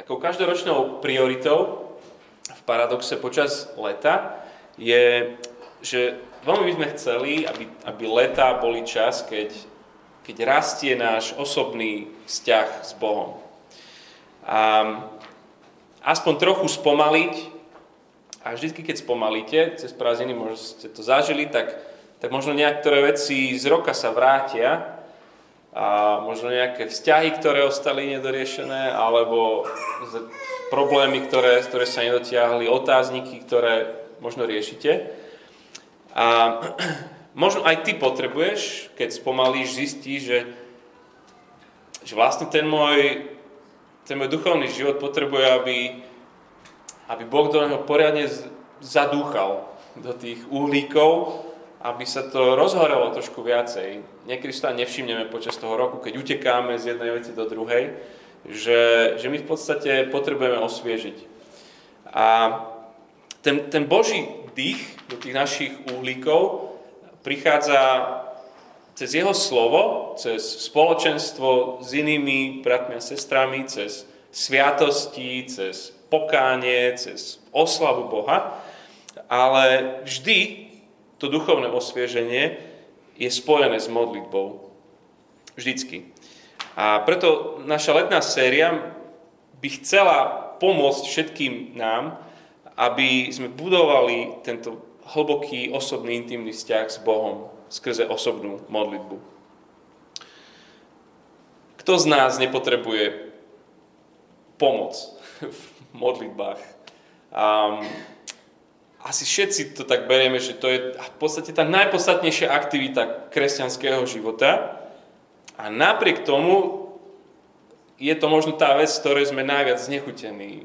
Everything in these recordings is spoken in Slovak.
Takou každoročnou prioritou v paradoxe počas leta je, že veľmi by sme chceli, aby, aby leta boli čas, keď, keď rastie náš osobný vzťah s Bohom. A aspoň trochu spomaliť, a vždy, keď spomalíte, cez prázdniny možno ste to zažili, tak, tak možno niektoré veci z roka sa vrátia a možno nejaké vzťahy, ktoré ostali nedoriešené, alebo problémy, ktoré, ktoré sa nedotiahli, otázniky, ktoré možno riešite. A možno aj ty potrebuješ, keď spomalíš, zistíš, že, že vlastne ten môj, ten môj duchovný život potrebuje, aby, aby Boh do neho poriadne zadúchal do tých uhlíkov, aby sa to rozhorelo trošku viacej. Niekedy sa nevšimneme počas toho roku, keď utekáme z jednej veci do druhej, že, že my v podstate potrebujeme osviežiť. A ten, ten Boží dých do tých našich uhlíkov prichádza cez jeho slovo, cez spoločenstvo s inými bratmi a sestrami, cez sviatosti, cez pokánie, cez oslavu Boha, ale vždy to duchovné osvieženie je spojené s modlitbou. Vždycky. A preto naša letná séria by chcela pomôcť všetkým nám, aby sme budovali tento hlboký, osobný, intimný vzťah s Bohom skrze osobnú modlitbu. Kto z nás nepotrebuje pomoc v modlitbách? Um, asi všetci to tak berieme, že to je v podstate tá najpodstatnejšia aktivita kresťanského života. A napriek tomu je to možno tá vec, z ktorej sme najviac znechutení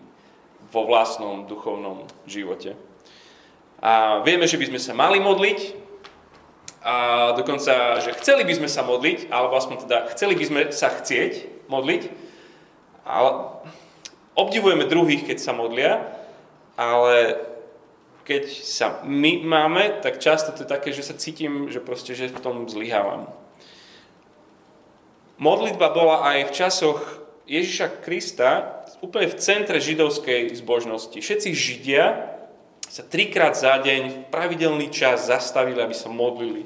vo vlastnom duchovnom živote. A vieme, že by sme sa mali modliť, a dokonca, že chceli by sme sa modliť, alebo aspoň teda chceli by sme sa chcieť modliť, ale obdivujeme druhých, keď sa modlia, ale keď sa my máme, tak často to je také, že sa cítim, že proste, že v tom zlyhávam. Modlitba bola aj v časoch Ježiša Krista úplne v centre židovskej zbožnosti. Všetci Židia sa trikrát za deň v pravidelný čas zastavili, aby sa modlili.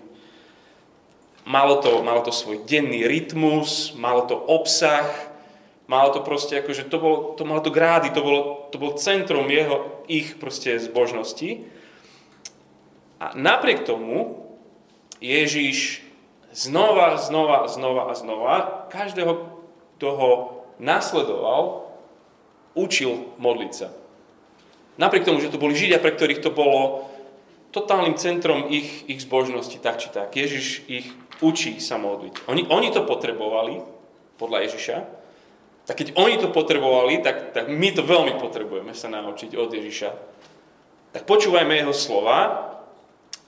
Malo to, malo to svoj denný rytmus, malo to obsah, malo to proste ako, že to, bolo, to malo to grády, to bolo, to bolo centrum jeho, ich proste zbožnosti. A napriek tomu Ježiš znova, znova, znova a znova každého, kto ho nasledoval, učil modliť sa. Napriek tomu, že to boli Židia, pre ktorých to bolo totálnym centrom ich, ich zbožnosti, tak či tak. Ježiš ich učí sa modliť. Oni, oni to potrebovali, podľa Ježiša, tak keď oni to potrebovali, tak, tak my to veľmi potrebujeme sa naučiť od Ježiša. Tak počúvajme jeho slova,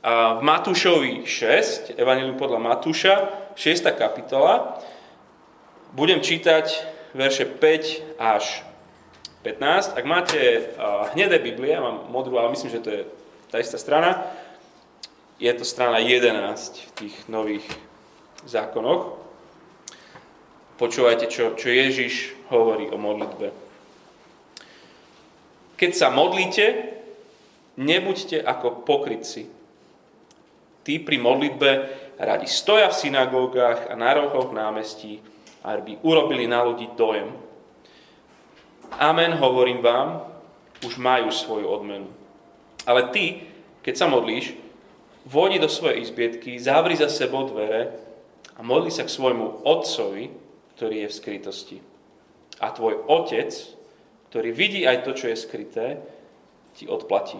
a v Matúšovi 6, Evangelium podľa Matúša, 6. kapitola, budem čítať verše 5 až 15. Ak máte hnedé Biblie, mám modrú, ale myslím, že to je tá istá strana, je to strana 11 v tých nových zákonoch. Počúvajte, čo, čo Ježiš hovorí o modlitbe. Keď sa modlíte, nebuďte ako pokrytci, Tí pri modlitbe radi stoja v synagógach a na rohoch námestí, aby urobili na ľudí dojem. Amen, hovorím vám, už majú svoju odmenu. Ale ty, keď sa modlíš, vodi do svojej izbietky, zavri za sebou dvere a modli sa k svojmu otcovi, ktorý je v skrytosti. A tvoj otec, ktorý vidí aj to, čo je skryté, ti odplatí.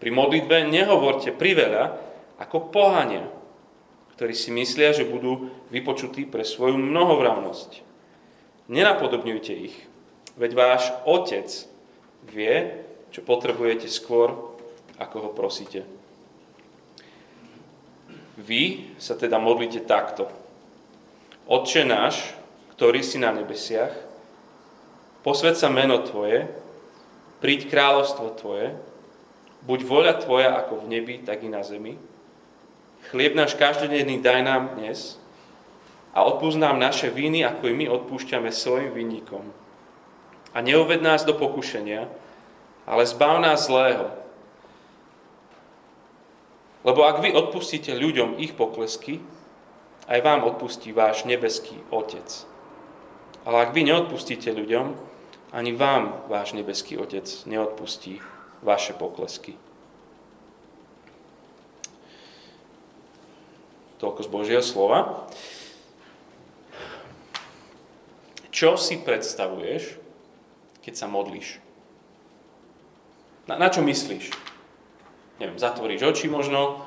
Pri modlitbe nehovorte priveľa ako pohania, ktorí si myslia, že budú vypočutí pre svoju mnohovravnosť. Nenapodobňujte ich, veď váš Otec vie, čo potrebujete skôr, ako ho prosíte. Vy sa teda modlite takto. Otče náš, ktorý si na nebesiach, posved sa meno Tvoje, príď kráľovstvo Tvoje, Buď voľa Tvoja ako v nebi, tak i na zemi. Chlieb náš každodenný daj nám dnes a odpúsť nám naše viny, ako i my odpúšťame svojim vinníkom. A neuved nás do pokušenia, ale zbav nás zlého. Lebo ak vy odpustíte ľuďom ich poklesky, aj vám odpustí váš nebeský Otec. Ale ak vy neodpustíte ľuďom, ani vám váš nebeský Otec neodpustí vaše poklesky. Toľko z Božieho slova. Čo si predstavuješ, keď sa modlíš? Na, na čo myslíš? Neviem, zatvoríš oči možno,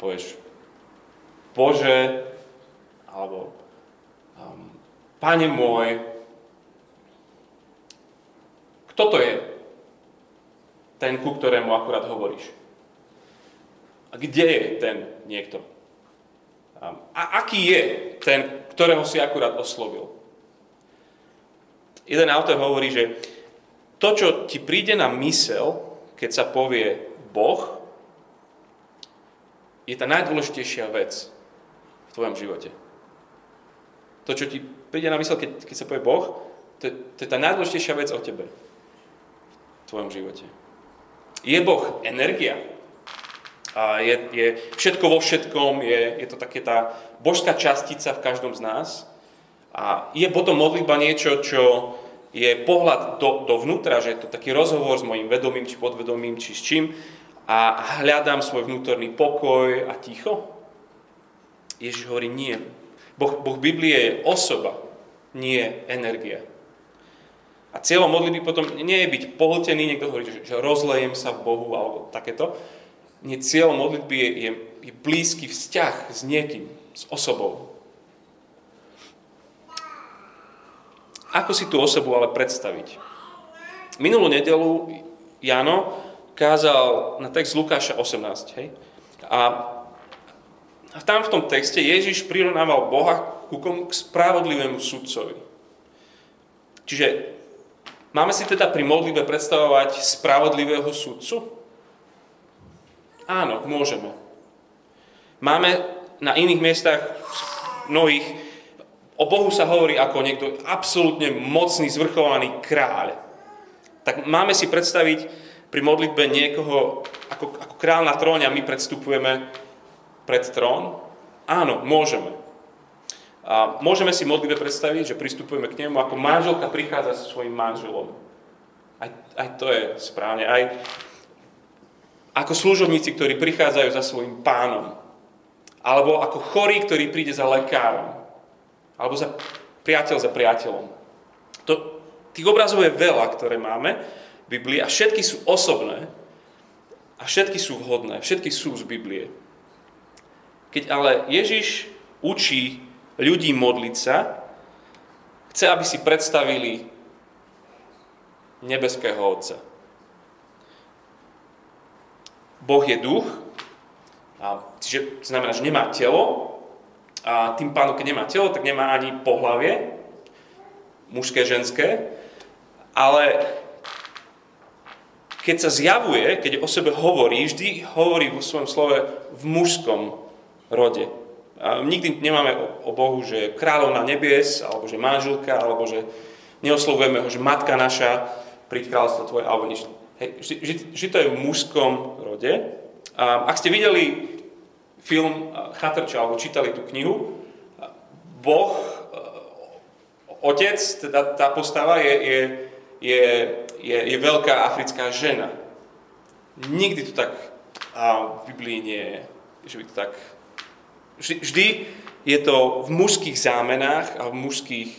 povieš Bože, alebo um, Pane môj, kto to je? Ten, ku ktorému akurát hovoríš. A kde je ten niekto? A aký je ten, ktorého si akurát oslovil? Jeden autor hovorí, že to, čo ti príde na mysel, keď sa povie Boh, je tá najdôležitejšia vec v tvojom živote. To, čo ti príde na mysel, keď, keď sa povie Boh, to, to je tá najdôležitejšia vec o tebe v tvojom živote. Je Boh energia, a je, je všetko vo všetkom, je, je to také tá božská častica v každom z nás. A je potom modlitba niečo, čo je pohľad do, dovnútra, že je to taký rozhovor s mojim vedomím, či podvedomím, či s čím. A hľadám svoj vnútorný pokoj a ticho. Ježiš hovorí, nie. Boh, boh Biblie je osoba, nie energia. A cieľom modlitby potom nie je byť pohltený, niekto hovorí, že, že rozlejem sa v Bohu alebo takéto, nie cieľ modlitby je, je, je blízky vzťah s niekým, s osobou. Ako si tú osobu ale predstaviť? Minulú nedelu Jano kázal na text Lukáša 18. Hej? A, a tam v tom texte Ježiš prirovnával Boha ku komu? K spravodlivému sudcovi. Čiže máme si teda pri modlitbe predstavovať spravodlivého sudcu? Áno, môžeme. Máme na iných miestach mnohých, o Bohu sa hovorí ako niekto absolútne mocný, zvrchovaný kráľ. Tak máme si predstaviť pri modlitbe niekoho ako, ako kráľ na tróne a my predstupujeme pred trón? Áno, môžeme. A môžeme si modlitbe predstaviť, že pristupujeme k nemu ako manželka prichádza so svojím manželom. Aj, aj to je správne. Aj ako služobníci, ktorí prichádzajú za svojim pánom. Alebo ako chorý, ktorý príde za lekárom. Alebo za priateľ za priateľom. To, tých obrazov je veľa, ktoré máme v Biblii a všetky sú osobné a všetky sú vhodné, všetky sú z Biblie. Keď ale Ježiš učí ľudí modliť sa, chce, aby si predstavili nebeského Otca. Boh je duch, a, čiže znamená, že nemá telo, a tým pádom, keď nemá telo, tak nemá ani pohlavie, mužské, ženské, ale keď sa zjavuje, keď o sebe hovorí, vždy hovorí vo svojom slove v mužskom rode. A nikdy nemáme o Bohu, že kráľovna nebies, alebo že manželka, alebo že neoslovujeme ho, že matka naša, príď kráľstvo tvoje, alebo nič. Hej, vždy, vždy, to je v mužskom rode. A ak ste videli film Chatrča, alebo čítali tú knihu, Boh, e, otec, teda tá postava je, je, je, je, je veľká africká žena. Nikdy to tak a v Biblii nie je, že by to tak... Vždy, je to v mužských zámenách a v mužských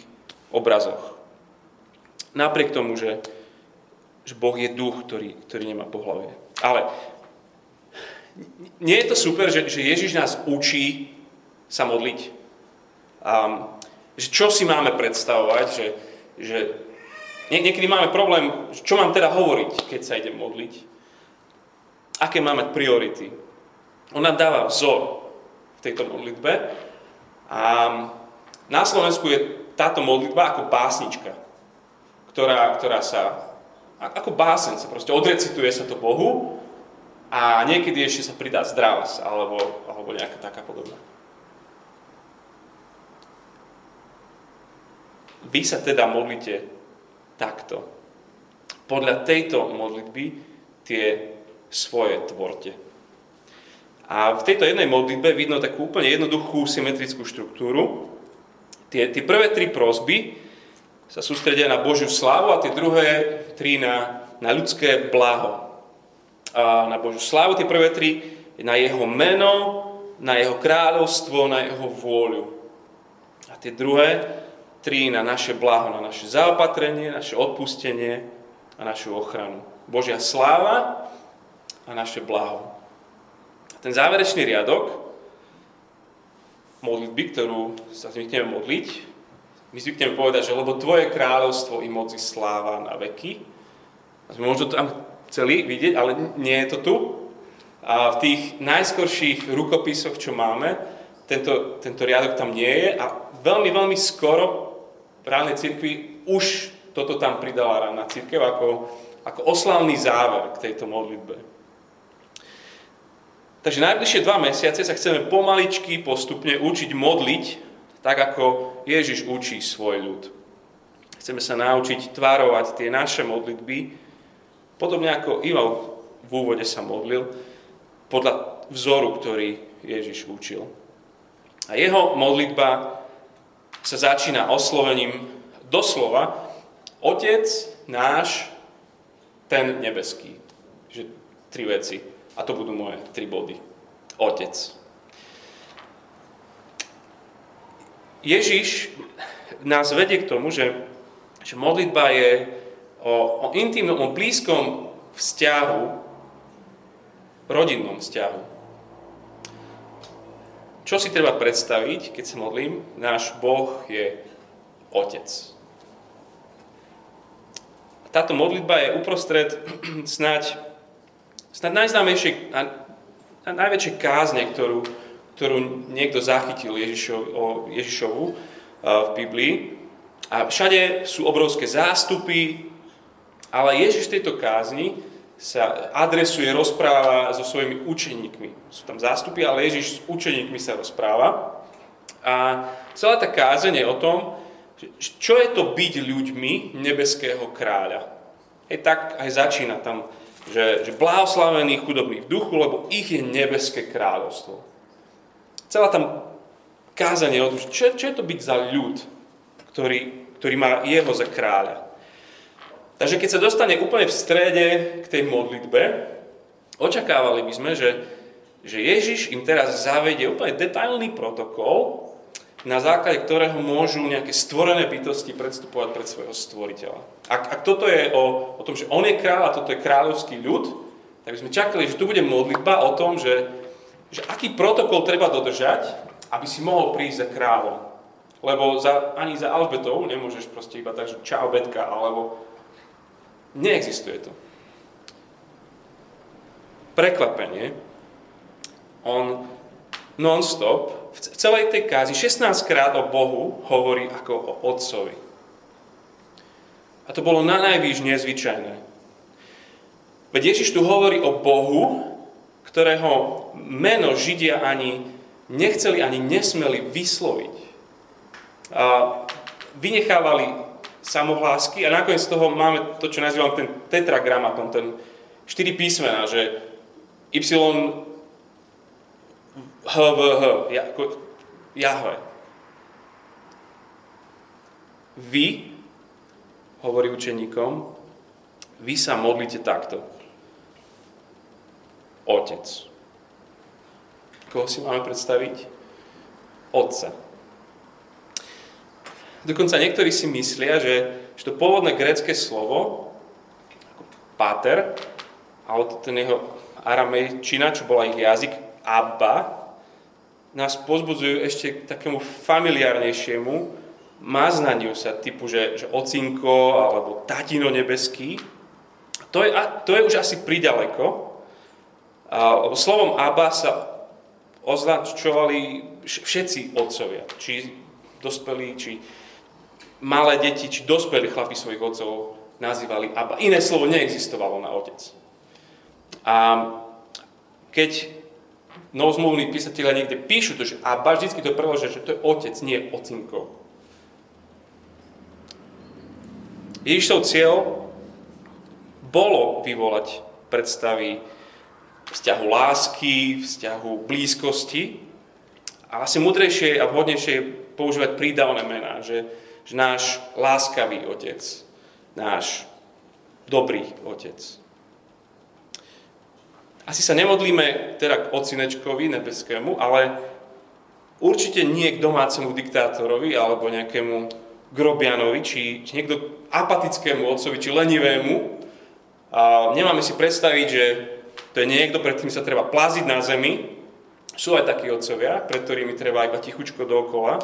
obrazoch. Napriek tomu, že že Boh je duch, ktorý, ktorý nemá pohlavie. Ale nie je to super, že, že Ježiš nás učí sa modliť? Um, že čo si máme predstavovať? Že, že nie, niekedy máme problém, čo mám teda hovoriť, keď sa idem modliť? Aké máme priority? On dáva vzor v tejto modlitbe. A na Slovensku je táto modlitba ako básnička, ktorá, ktorá sa ako básen sa proste odrecituje sa to Bohu a niekedy ešte sa pridá zdravs alebo, alebo nejaká taká podobná. vy sa teda modlite takto. Podľa tejto modlitby tie svoje tvorte. A v tejto jednej modlitbe vidno takú úplne jednoduchú symetrickú štruktúru. Tie, tie prvé tri prosby sa sústredia na Božiu slávu a tie druhé tri na, na ľudské blaho. A na Božiu slávu tie prvé tri na jeho meno, na jeho kráľovstvo, na jeho vôľu. A tie druhé tri na naše blaho, na naše zaopatrenie, naše odpustenie a našu ochranu. Božia sláva a naše blaho. Ten záverečný riadok modlitby, ktorú sa zvykneme modliť, my zvykneme povedať, že lebo Tvoje kráľovstvo i moci sláva na veky. A sme možno tam chceli vidieť, ale nie je to tu. A v tých najskorších rukopisoch, čo máme, tento, tento riadok tam nie je a veľmi, veľmi skoro právnej cirkvi už toto tam pridala rána církev ako, ako oslavný záver k tejto modlitbe. Takže najbližšie dva mesiace sa chceme pomaličky postupne učiť modliť, tak ako Ježiš učí svoj ľud. Chceme sa naučiť tvárovať tie naše modlitby, podobne ako Ivo v úvode sa modlil, podľa vzoru, ktorý Ježiš učil. A jeho modlitba sa začína oslovením doslova Otec náš, ten nebeský. Že tri veci. A to budú moje tri body. Otec. Ježiš nás vedie k tomu, že, že modlitba je o, o intimnom, o blízkom vzťahu, rodinnom vzťahu. Čo si treba predstaviť, keď sa modlím? Náš Boh je Otec. Táto modlitba je uprostred snáď snad najznámejšej a, a najväčšej kázne, ktorú, ktorú niekto zachytil Ježišov, Ježišovu uh, v Biblii. A všade sú obrovské zástupy, ale Ježiš v tejto kázni sa adresuje, rozpráva so svojimi učeníkmi. Sú tam zástupy, ale Ježiš s učeníkmi sa rozpráva. A celá tá kázeň je o tom, čo je to byť ľuďmi nebeského kráľa. Hej, tak aj začína tam že, že blahoslavení chudobní v duchu, lebo ich je nebeské kráľovstvo. Celá tam kázanie o tom, čo, čo je to byť za ľud, ktorý, ktorý má jeho za kráľa. Takže keď sa dostane úplne v strede k tej modlitbe, očakávali by sme, že, že Ježiš im teraz zavedie úplne detailný protokol, na základe ktorého môžu nejaké stvorené bytosti predstupovať pred svojho stvoriteľa. Ak, ak toto je o, o tom, že on je kráľ a toto je kráľovský ľud, tak by sme čakali, že tu bude modlitba o tom, že, že aký protokol treba dodržať, aby si mohol prísť za kráľom. Lebo za, ani za Alžbetou nemôžeš proste iba tak, že čau Betka, alebo neexistuje to. Prekvapenie, on non-stop v celej tej kázi 16 krát o Bohu hovorí ako o Otcovi. A to bolo na najvýš nezvyčajné. Veď Ježiš tu hovorí o Bohu, ktorého meno Židia ani nechceli, ani nesmeli vysloviť. A vynechávali samohlásky a nakoniec z toho máme to, čo nazývam ten tetragramaton, ten štyri písmená, že Y HVH, Jahve. Vy, hovorí učeníkom, vy sa modlíte takto. Otec. Koho si máme predstaviť? Otca. Dokonca niektorí si myslia, že, že to pôvodné grecké slovo, ako pater, alebo ten jeho aramejčina, čo bola ich jazyk, Abba, nás pozbudzujú ešte k takému familiárnejšiemu maznaniu sa typu, že, že ocinko alebo tatino nebeský. To je, to je už asi pridaleko. A, slovom Abba sa označovali všetci otcovia. Či dospelí, či malé deti, či dospelí chlapi svojich otcov nazývali Abba. Iné slovo neexistovalo na otec. A keď novozmluvní písatelia niekde píšu to, že Abba, vždycky to preložia, že to je otec, nie ocinko. Ježišov cieľ bolo vyvolať predstavy vzťahu lásky, vzťahu blízkosti a asi mudrejšie a vhodnejšie je používať prídavné mená, že, že náš láskavý otec, náš dobrý otec. Asi sa nemodlíme teda k ocinečkovi nebeskému, ale určite nie k domácemu diktátorovi alebo nejakému grobianovi, či, či niekto apatickému otcovi, či lenivému. A nemáme si predstaviť, že to je niekto, pred ktorým sa treba plaziť na zemi. Sú aj takí otcovia, pred ktorými treba iba tichučko dookola,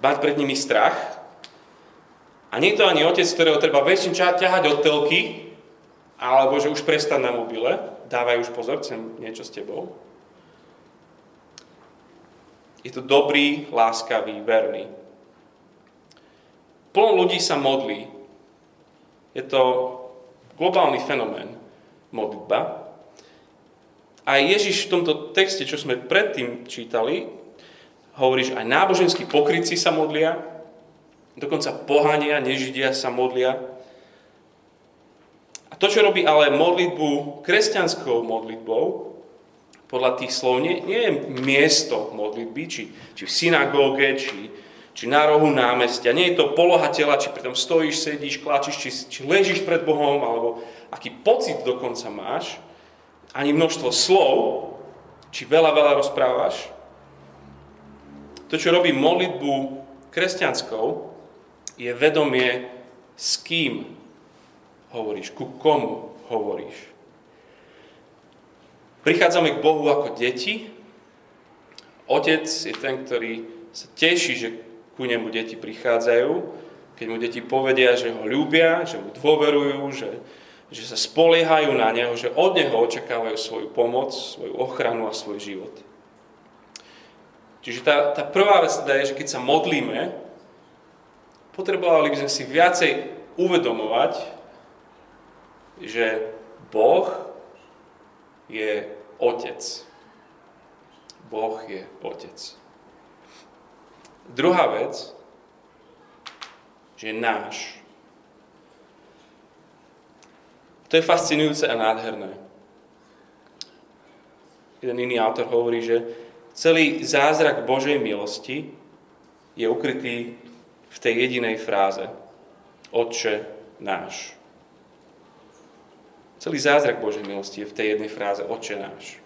mať pred nimi strach. A nie je to ani otec, ktorého treba väčšin ťahať od telky, alebo že už prestan na mobile, dávaj už pozor, chcem niečo s tebou. Je to dobrý, láskavý, verný. Plno ľudí sa modlí. Je to globálny fenomén, modlitba. A Ježiš v tomto texte, čo sme predtým čítali, hovorí, že aj náboženskí pokrytci sa modlia, dokonca pohania, nežidia sa modlia. To, čo robí ale modlitbu kresťanskou modlitbou, podľa tých slov nie, nie je miesto modlitby, či, či v synagóge, či, či na rohu námestia. Nie je to poloha tela, či pritom stojíš, sedíš, kláčiš, či, či ležíš pred Bohom, alebo aký pocit dokonca máš, ani množstvo slov, či veľa, veľa rozprávaš. To, čo robí modlitbu kresťanskou, je vedomie, s kým hovoríš, ku komu hovoríš. Prichádzame k Bohu ako deti. Otec je ten, ktorý sa teší, že ku nemu deti prichádzajú, keď mu deti povedia, že ho ľúbia, že mu dôverujú, že, že sa spoliehajú na neho, že od neho očakávajú svoju pomoc, svoju ochranu a svoj život. Čiže tá, tá prvá vec teda je, že keď sa modlíme, potrebovali by sme si viacej uvedomovať, že Boh je Otec. Boh je Otec. Druhá vec, že je náš. To je fascinujúce a nádherné. Jeden iný autor hovorí, že celý zázrak Božej milosti je ukrytý v tej jedinej fráze. Otče náš. Celý zázrak Božej milosti je v tej jednej fráze Otče náš.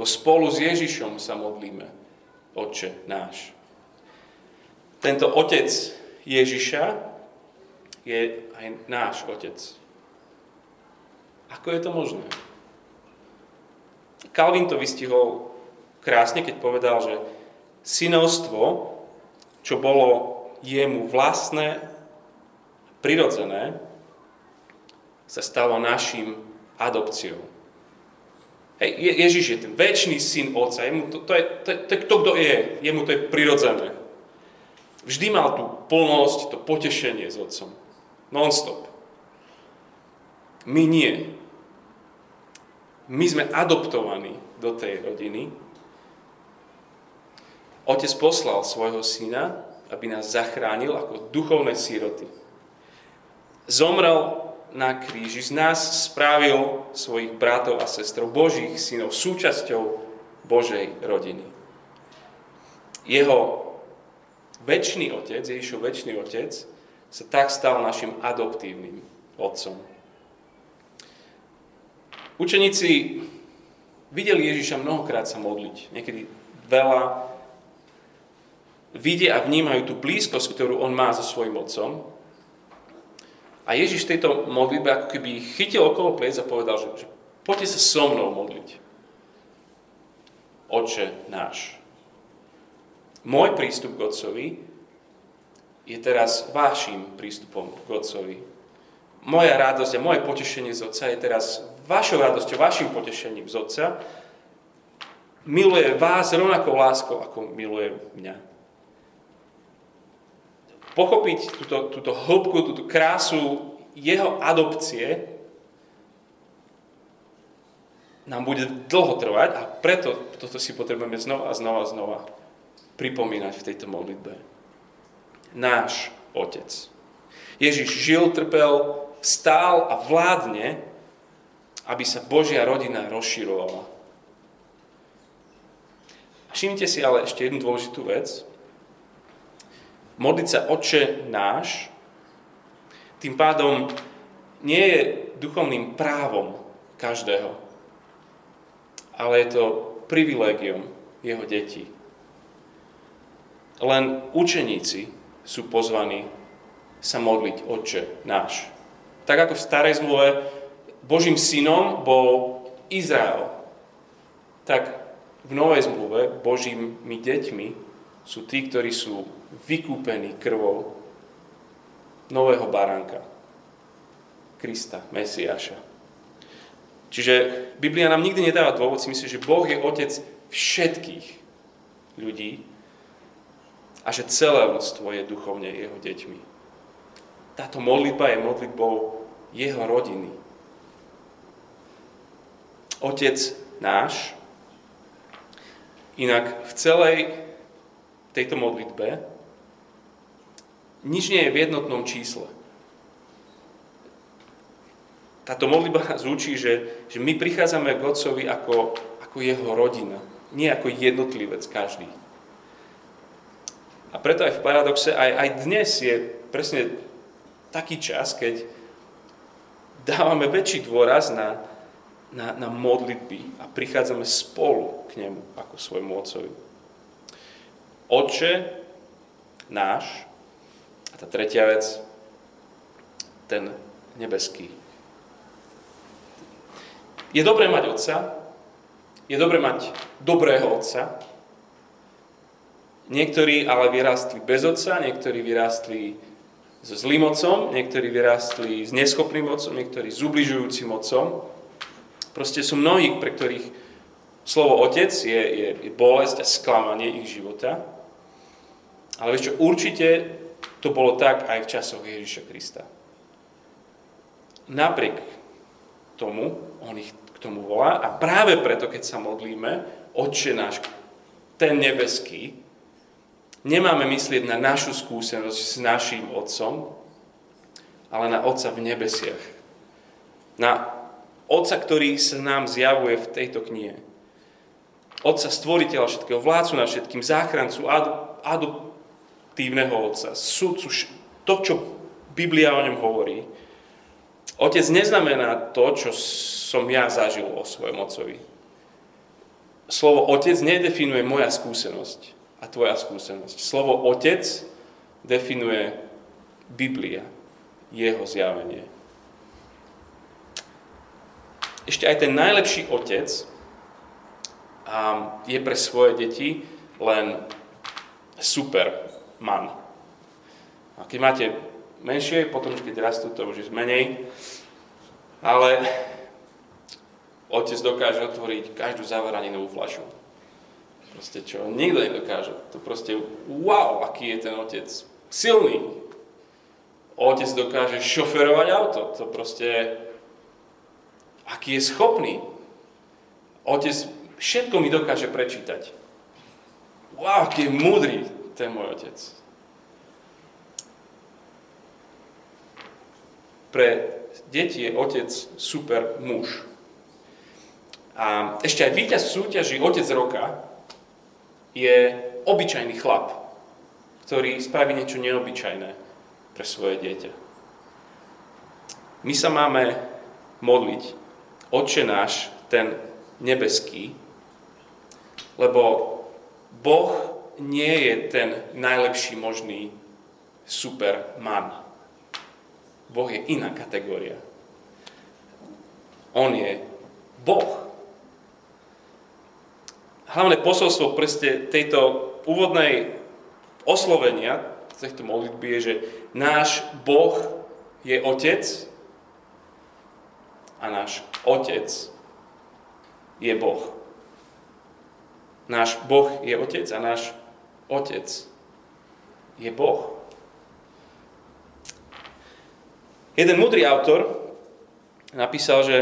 Spolu s Ježišom sa modlíme. Otče náš. Tento otec Ježiša je aj náš otec. Ako je to možné? Kalvin to vystihol krásne, keď povedal, že synovstvo, čo bolo jemu vlastné, prirodzené, sa stalo našim adopciou. Hej, Ježiš je ten väčší syn Otca. Jemu to, to, je, to, to, to, kto je, jemu to je prirodzené. Vždy mal tú plnosť, to potešenie s Otcom. Non-stop. My nie. My sme adoptovaní do tej rodiny. Otec poslal svojho syna, aby nás zachránil ako duchovné síroty. Zomrel na kríži z nás spravil svojich bratov a sestrov, Božích synov, súčasťou Božej rodiny. Jeho väčší otec, Ježišov väčší otec, sa tak stal našim adoptívnym otcom. Učeníci videli Ježiša mnohokrát sa modliť, niekedy veľa, vidia a vnímajú tú blízkosť, ktorú on má so svojim otcom, a Ježiš tejto modlitbe ako keby chytil okolo pliec a povedal, že, že poďte sa so mnou modliť. Oče náš. Môj prístup k Otcovi je teraz vášim prístupom k Otcovi. Moja radosť a moje potešenie z Otca je teraz vašou radosťou, vašim potešením z Otca. Miluje vás rovnakou láskou, ako miluje mňa pochopiť túto, túto hĺbku, túto krásu jeho adopcie, nám bude dlho trvať a preto toto si potrebujeme znova a znova a znova pripomínať v tejto modlitbe. Náš Otec. Ježiš žil, trpel, stál a vládne, aby sa Božia rodina rozširovala. Všimnite si ale ešte jednu dôležitú vec. Modliť sa Oče náš, tým pádom nie je duchovným právom každého, ale je to privilégium jeho detí. Len učeníci sú pozvaní sa modliť Otče náš. Tak ako v starej zmluve Božím synom bol Izrael, tak v novej zmluve Božími deťmi sú tí, ktorí sú vykúpení krvou nového baránka, Krista, Mesiáša. Čiže Biblia nám nikdy nedáva dôvod si myslieť, že Boh je otec všetkých ľudí a že celé ľudstvo je duchovne jeho deťmi. Táto modlitba je modlitbou jeho rodiny. Otec náš, inak v celej tejto modlitbe nič nie je v jednotnom čísle. Táto modlitba učí, že, že my prichádzame k Otcovi ako, ako jeho rodina, nie ako jednotlivec každý. A preto aj v paradoxe, aj, aj dnes je presne taký čas, keď dávame väčší dôraz na, na, na modlitby a prichádzame spolu k nemu ako svojmu Otcovi. Otče náš, a tá tretia vec, ten nebeský. Je dobré mať otca, je dobré mať dobrého otca. Niektorí ale vyrástli bez otca, niektorí vyrástli so zlým otcom, niektorí vyrástli s neschopným otcom, niektorí s ubližujúcim otcom. Proste sú mnohí, pre ktorých slovo otec je, je, je bolesť a sklamanie ich života. Ale vieš čo, určite to bolo tak aj v časoch Ježiša Krista. Napriek tomu, on ich k tomu volá a práve preto, keď sa modlíme, Otče náš, ten nebeský, nemáme myslieť na našu skúsenosť s naším Otcom, ale na Otca v nebesiach. Na Otca, ktorý sa nám zjavuje v tejto knihe. Otca stvoriteľa všetkého, vládcu na všetkým, záchrancu, adoptívneho Otca, sudcu, to, čo Biblia o ňom hovorí. Otec neznamená to, čo som ja zažil o svojom Otcovi. Slovo Otec nedefinuje moja skúsenosť a tvoja skúsenosť. Slovo Otec definuje Biblia, jeho zjavenie ešte aj ten najlepší otec je pre svoje deti len super man. A keď máte menšie, potom keď rastú, to už je menej. Ale otec dokáže otvoriť každú zavaraninú flašu. Proste čo, nikto nedokáže. To proste, wow, aký je ten otec silný. Otec dokáže šoferovať auto. To proste aký je schopný. Otec všetko mi dokáže prečítať. Wow, aký je múdry ten môj otec. Pre deti je otec super muž. A ešte aj víťaz v Otec roka je obyčajný chlap, ktorý spraví niečo neobyčajné pre svoje dieťa. My sa máme modliť Oče náš, ten nebeský, lebo Boh nie je ten najlepší možný superman. Boh je iná kategória. On je Boh. Hlavné posolstvo prste tejto úvodnej oslovenia, tejto modlitby je, že náš Boh je Otec a náš Otec je Boh. Náš Boh je Otec a náš Otec je Boh. Jeden mudrý autor napísal, že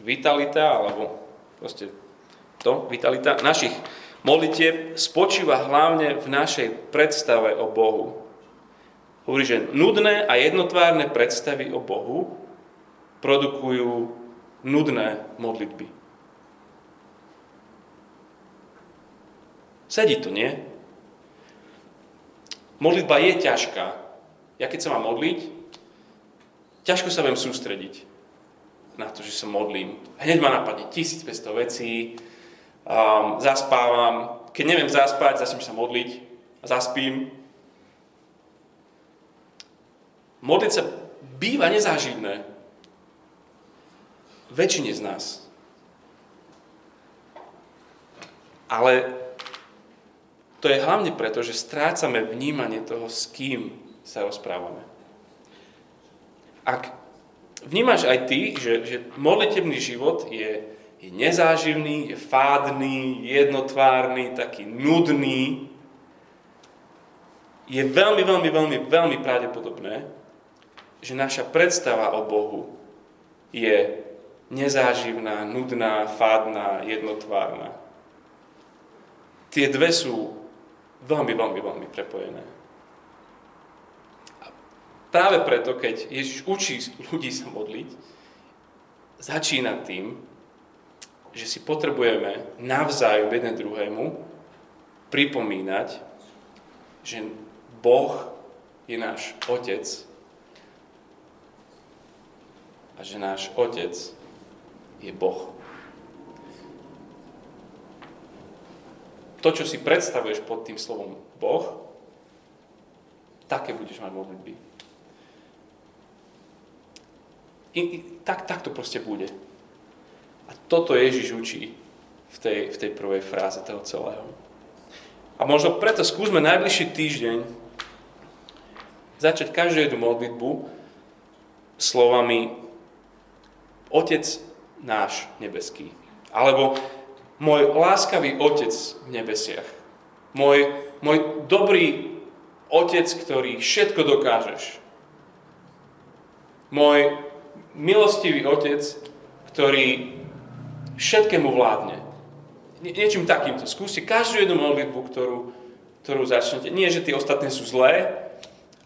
vitalita, alebo proste to, vitalita našich modlitieb spočíva hlavne v našej predstave o Bohu. Hovorí, že nudné a jednotvárne predstavy o Bohu produkujú nudné modlitby. Sedí to, nie? Modlitba je ťažká. Ja keď sa mám modliť, ťažko sa viem sústrediť na to, že sa modlím. Hneď ma napadne 1500 vecí, um, zaspávam. Keď neviem zaspať, začnem sa modliť a zaspím. Modliť sa býva nezáživné. Väčšine z nás. Ale to je hlavne preto, že strácame vnímanie toho, s kým sa rozprávame. Ak vnímaš aj ty, že, že modlitebný život je, je nezáživný, je fádny, jednotvárny, taký nudný, je veľmi, veľmi, veľmi, veľmi pravdepodobné, že naša predstava o Bohu je nezáživná, nudná, fádna, jednotvárna. Tie dve sú veľmi, veľmi, veľmi prepojené. A práve preto, keď Ježiš učí ľudí sa modliť, začína tým, že si potrebujeme navzájom jeden druhému pripomínať, že Boh je náš Otec a že náš Otec je Boh. To, čo si predstavuješ pod tým slovom Boh, také budeš mať modlitby. I, i, tak, tak to proste bude. A toto Ježiš učí v tej, v tej prvej fráze toho celého. A možno preto skúsme najbližší týždeň začať každú jednu modlitbu slovami Otec náš nebeský. Alebo môj láskavý Otec v nebesiach. Môj, môj dobrý Otec, ktorý všetko dokážeš. Môj milostivý Otec, ktorý všetkému vládne. Nie, niečím takýmto. Skúste každú jednu modlitbu, ktorú, ktorú začnete. Nie, že tie ostatné sú zlé,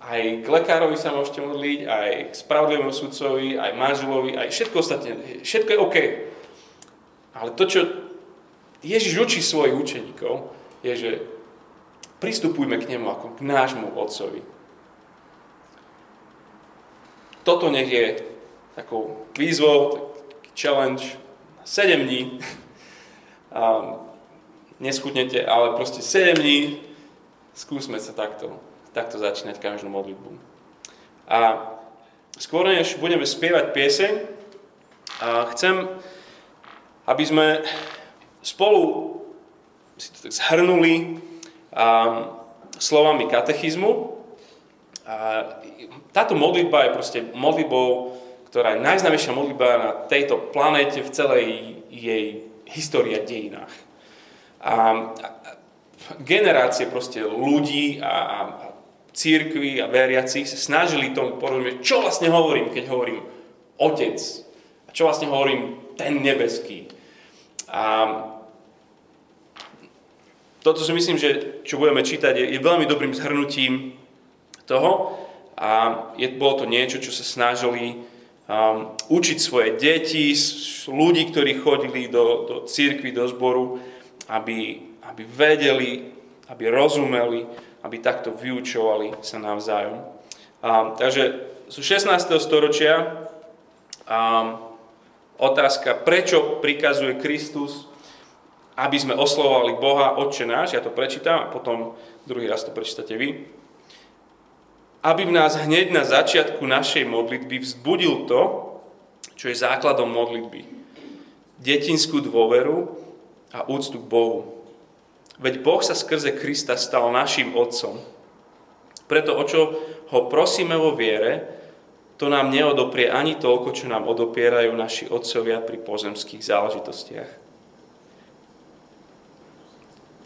aj k lekárovi sa môžete modliť, aj k spravodlivému sudcovi, aj manželovi, aj všetko ostatné. Všetko je OK. Ale to, čo Ježiš učí svojich učeníkov, je, že pristupujme k nemu ako k nášmu otcovi. Toto nech je takou výzvou, challenge, 7 dní. A neschudnete, ale proste 7 dní skúsme sa takto takto začínať každú modlitbu. A skôr než budeme spievať pieseň, a chcem, aby sme spolu si to tak zhrnuli a, slovami katechizmu. A, táto modlitba je proste modlitbou, ktorá je najznámejšia modlitba na tejto planéte v celej jej histórii a dejinách. A, a generácie proste ľudí a, a církvy a veriacich sa snažili tomu porozumieť, čo vlastne hovorím, keď hovorím Otec. A čo vlastne hovorím ten nebeský. A toto si myslím, že čo budeme čítať, je, je veľmi dobrým zhrnutím toho. A je, bolo to niečo, čo sa snažili um, učiť svoje deti, ľudí, ktorí chodili do, do církvy, do zboru, aby, aby vedeli, aby rozumeli, aby takto vyučovali sa navzájom. A, takže sú 16. storočia a otázka, prečo prikazuje Kristus, aby sme oslovovali Boha Otče náš, ja to prečítam a potom druhý raz to prečítate vy, aby v nás hneď na začiatku našej modlitby vzbudil to, čo je základom modlitby. Detinskú dôveru a úctu k Bohu. Veď Boh sa skrze Krista stal našim Otcom. Preto o čo ho prosíme vo viere, to nám neodoprie ani toľko, čo nám odopierajú naši otcovia pri pozemských záležitostiach.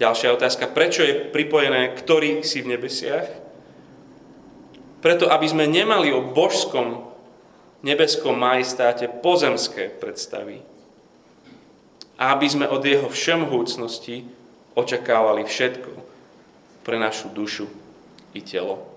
Ďalšia otázka. Prečo je pripojené, ktorý si v nebesiach? Preto, aby sme nemali o božskom nebeskom majestáte pozemské predstavy. A aby sme od jeho všemohúcnosti očakávali všetko pre našu dušu i telo.